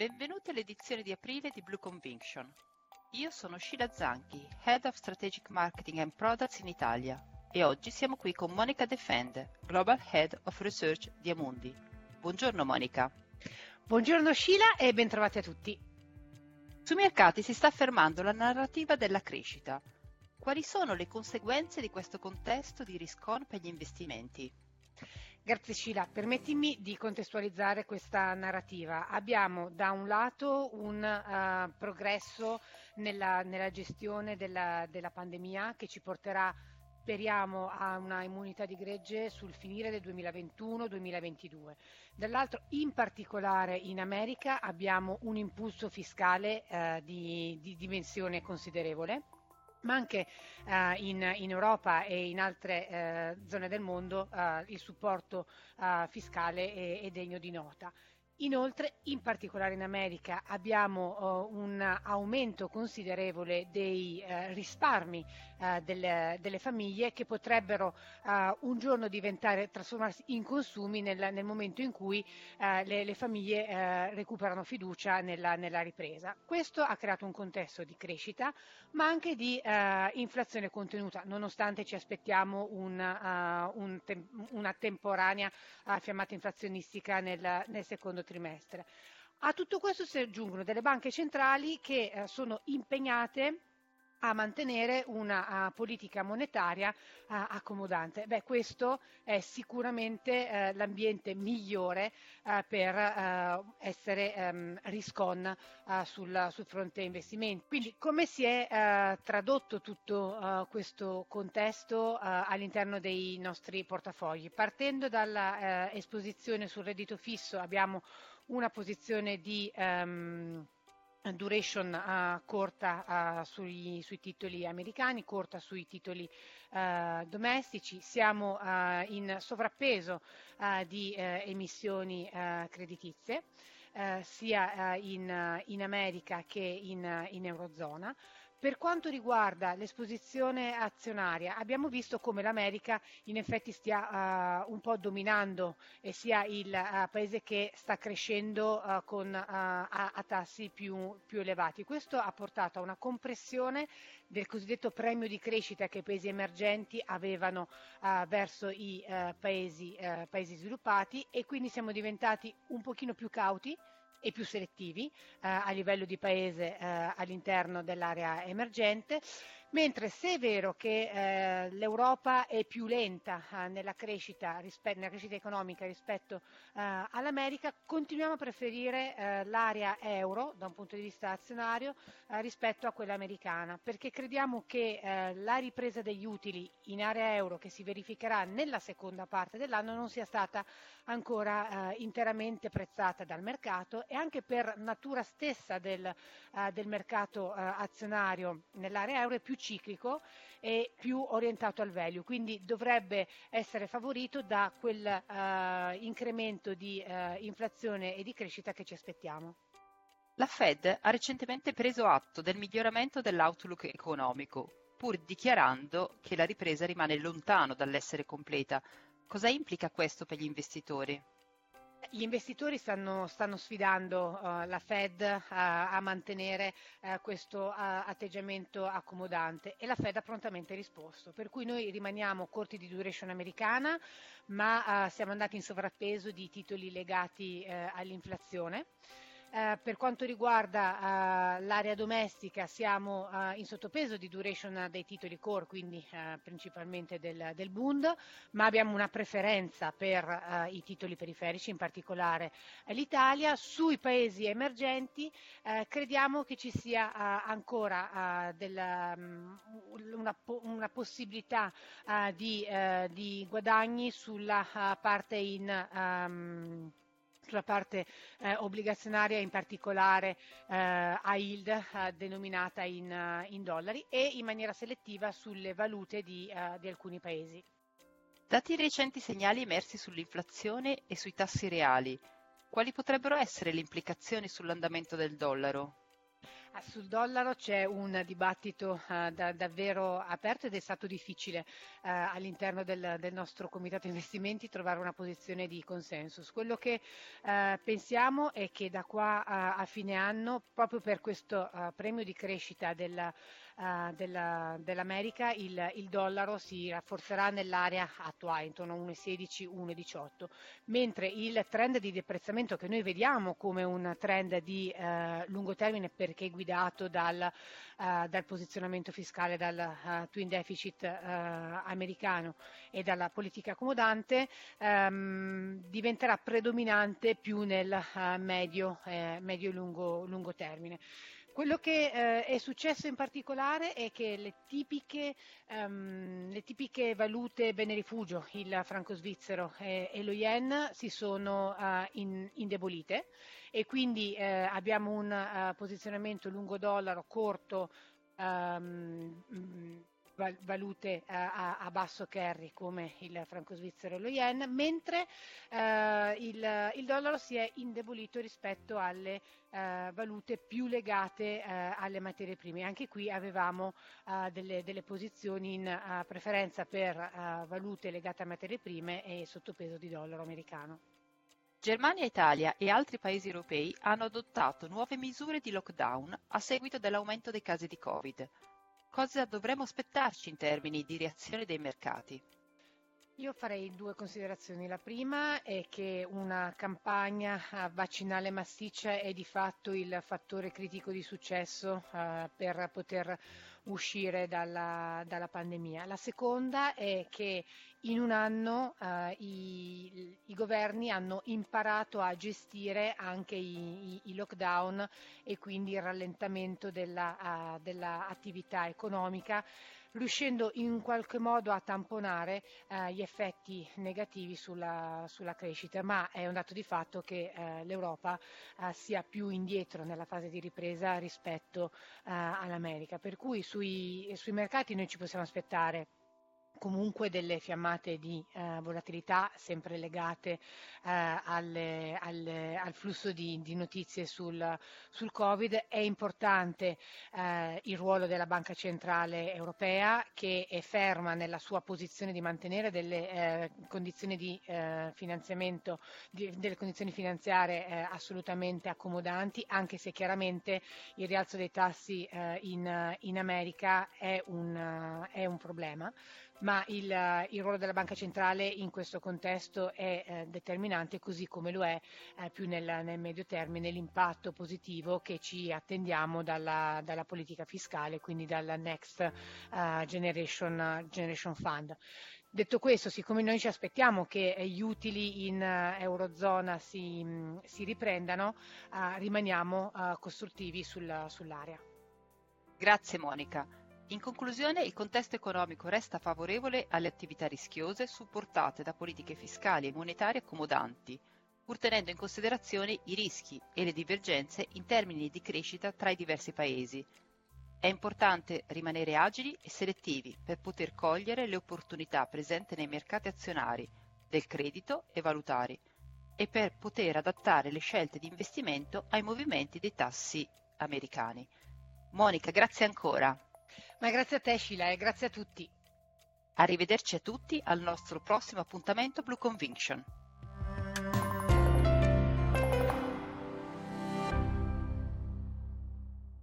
Benvenuti all'edizione di aprile di Blue Conviction. Io sono Sheila Zanchi, Head of Strategic Marketing and Products in Italia e oggi siamo qui con Monica Defend, Global Head of Research di Amundi. Buongiorno Monica. Buongiorno Sheila e bentrovati a tutti. Sui mercati si sta affermando la narrativa della crescita. Quali sono le conseguenze di questo contesto di risk-on per gli investimenti? Grazie Scila, permettimi di contestualizzare questa narrativa. Abbiamo da un lato un uh, progresso nella, nella gestione della, della, pandemia che ci porterà, speriamo, a una immunità di gregge sul finire del 2021-2022. Dall'altro, in particolare in America, abbiamo un impulso fiscale uh, di, di dimensione considerevole ma anche uh, in, in, Europa e in altre uh, zone del mondo uh, il supporto fiscale è, è, degno di nota. Inoltre, in particolare in America, abbiamo uh, un aumento considerevole dei uh, risparmi uh, delle, delle, famiglie che potrebbero un giorno trasformarsi in consumi nel, nel momento in cui le, le, famiglie recuperano fiducia nella, nella, ripresa. Questo ha creato un contesto di crescita, ma anche di inflazione contenuta, nonostante ci aspettiamo un, un te- una temporanea fiammata inflazionistica nel, nel secondo trimestre. A tutto questo si aggiungono delle banche centrali che eh, sono impegnate a mantenere una uh, politica monetaria uh, accomodante. Beh, questo è sicuramente uh, l'ambiente migliore per essere um, riscon sul, sul, fronte investimenti. Quindi come si è tradotto tutto questo contesto all'interno dei nostri portafogli? Partendo dall'esposizione sul reddito fisso abbiamo una posizione di um, duration uh, corta uh, sui, sui, titoli americani, corta sui titoli uh, domestici, siamo in sovrappeso di emissioni creditizie. sia in, in, America che in, in Eurozona. Per quanto riguarda l'esposizione azionaria, abbiamo visto come l'America in effetti stia uh, un po' dominando e sia il uh, paese che sta crescendo uh, con, a, a, tassi più, più, elevati. Questo ha portato a una compressione del cosiddetto premio di crescita che i paesi emergenti avevano verso i paesi, paesi sviluppati e quindi siamo diventati un pochino più cauti e più selettivi eh, a livello di paese eh, all'interno dell'area emergente Mentre se è vero che eh, l'Europa è più lenta eh, nella, crescita, rispe- nella, crescita, economica rispetto eh, all'America, continuiamo a preferire eh, l'area euro da un punto di vista azionario eh, rispetto a quella americana, perché crediamo che eh, la ripresa degli utili in area euro che si verificherà nella seconda parte dell'anno non sia stata ancora interamente prezzata dal mercato e anche per natura stessa del, del mercato azionario nell'area euro è più ciclico e più orientato al value, quindi dovrebbe essere favorito da quel uh, incremento di uh, inflazione e di crescita che ci aspettiamo. La Fed ha recentemente preso atto del miglioramento dell'outlook economico, pur dichiarando che la ripresa rimane lontano dall'essere completa. Cosa implica questo per gli investitori? Gli investitori stanno, stanno sfidando uh, la Fed uh, a mantenere uh, questo atteggiamento accomodante e la Fed ha prontamente risposto, per cui noi rimaniamo corti di duration americana, ma siamo andati in sovrappeso di titoli legati all'inflazione. Eh, per quanto riguarda eh, l'area domestica siamo eh, in sottopeso di duration dei titoli core, quindi eh, principalmente del, del, Bund, ma abbiamo una preferenza per eh, i titoli periferici, in particolare l'Italia. Sui paesi emergenti crediamo che ci sia ancora della, um, una, una, possibilità di, di, guadagni sulla parte in um, sulla parte eh, obbligazionaria, in particolare eh, a yield eh, denominata in, eh, in, dollari e in maniera selettiva sulle valute di, eh, di alcuni paesi. Dati i recenti segnali emersi sull'inflazione e sui tassi reali, quali potrebbero essere le implicazioni sull'andamento del dollaro? Ah, sul dollaro c'è un dibattito uh, da, davvero aperto ed è stato difficile uh, all'interno del, del, nostro comitato investimenti trovare una posizione di consensus. Quello che uh, pensiamo è che da qua a fine anno, proprio per questo premio di crescita della uh, della, dell'America il, il, dollaro si rafforzerà nell'area attuale, intorno a 1,16-1,18, mentre il trend di deprezzamento che noi vediamo come un trend di uh, lungo termine perché guidato dal, uh, dal posizionamento fiscale, dal twin deficit americano e dalla politica accomodante, um, diventerà predominante più nel medio, eh, medio e lungo, lungo termine. Quello che eh, è successo in particolare è che le tipiche, um, le tipiche valute bene rifugio, il franco svizzero e, e lo yen, si sono uh, in, indebolite e quindi eh, abbiamo un uh, posizionamento lungo dollaro corto um, valute a, a, basso carry come il franco svizzero e lo yen, mentre eh, il, dollaro si è indebolito rispetto alle eh, valute più legate eh, alle materie prime. Anche qui avevamo eh, delle, posizioni in eh, preferenza per eh, valute legate a materie prime e sottopeso di dollaro americano. Germania, Italia e altri paesi europei hanno adottato nuove misure di lockdown a seguito dell'aumento dei casi di Covid. Cosa dovremmo aspettarci in termini di reazione dei mercati? Io farei due considerazioni. La prima è che una campagna eh, vaccinale massiccia è di fatto il fattore critico di successo uh, per poter uscire dalla, dalla, pandemia. La seconda è che in un anno uh, i, i, governi hanno imparato a gestire anche i, i, i lockdown e quindi il rallentamento dell'attività della economica riuscendo in qualche modo a tamponare eh, gli effetti negativi sulla, sulla, crescita, ma è un dato di fatto che eh, l'Europa eh, sia più indietro nella fase di ripresa rispetto eh, all'America, per cui sui, sui mercati noi ci possiamo aspettare comunque delle fiammate di eh, volatilità sempre legate eh, alle, alle, al flusso di, di notizie sul, sul, Covid. È importante eh, il ruolo della Banca Centrale Europea che è ferma nella sua posizione di mantenere delle eh, condizioni di eh, finanziamento, di, delle condizioni finanziarie eh, assolutamente accomodanti, anche se chiaramente il rialzo dei tassi in, in, America è un, è un problema ma il, il, ruolo della Banca Centrale in questo contesto è eh, determinante, così come lo è eh, più nel, nel, medio termine l'impatto positivo che ci attendiamo dalla, dalla politica fiscale, quindi dal Next uh, Generation, Generation Fund. Detto questo, siccome noi ci aspettiamo che gli utili in uh, Eurozona si, mh, si riprendano, uh, rimaniamo uh, costruttivi sul, sull'area. Grazie Monica. In conclusione, il contesto economico resta favorevole alle attività rischiose supportate da politiche fiscali e monetarie accomodanti, pur tenendo in considerazione i rischi e le divergenze in termini di crescita tra i diversi paesi. È importante rimanere agili e selettivi per poter cogliere le opportunità presenti nei mercati azionari, del credito e valutari e per poter adattare le scelte di investimento ai movimenti dei tassi americani. Monica, grazie ancora. Ma grazie a te Sheila e grazie a tutti. Arrivederci a tutti al nostro prossimo appuntamento Blue Conviction.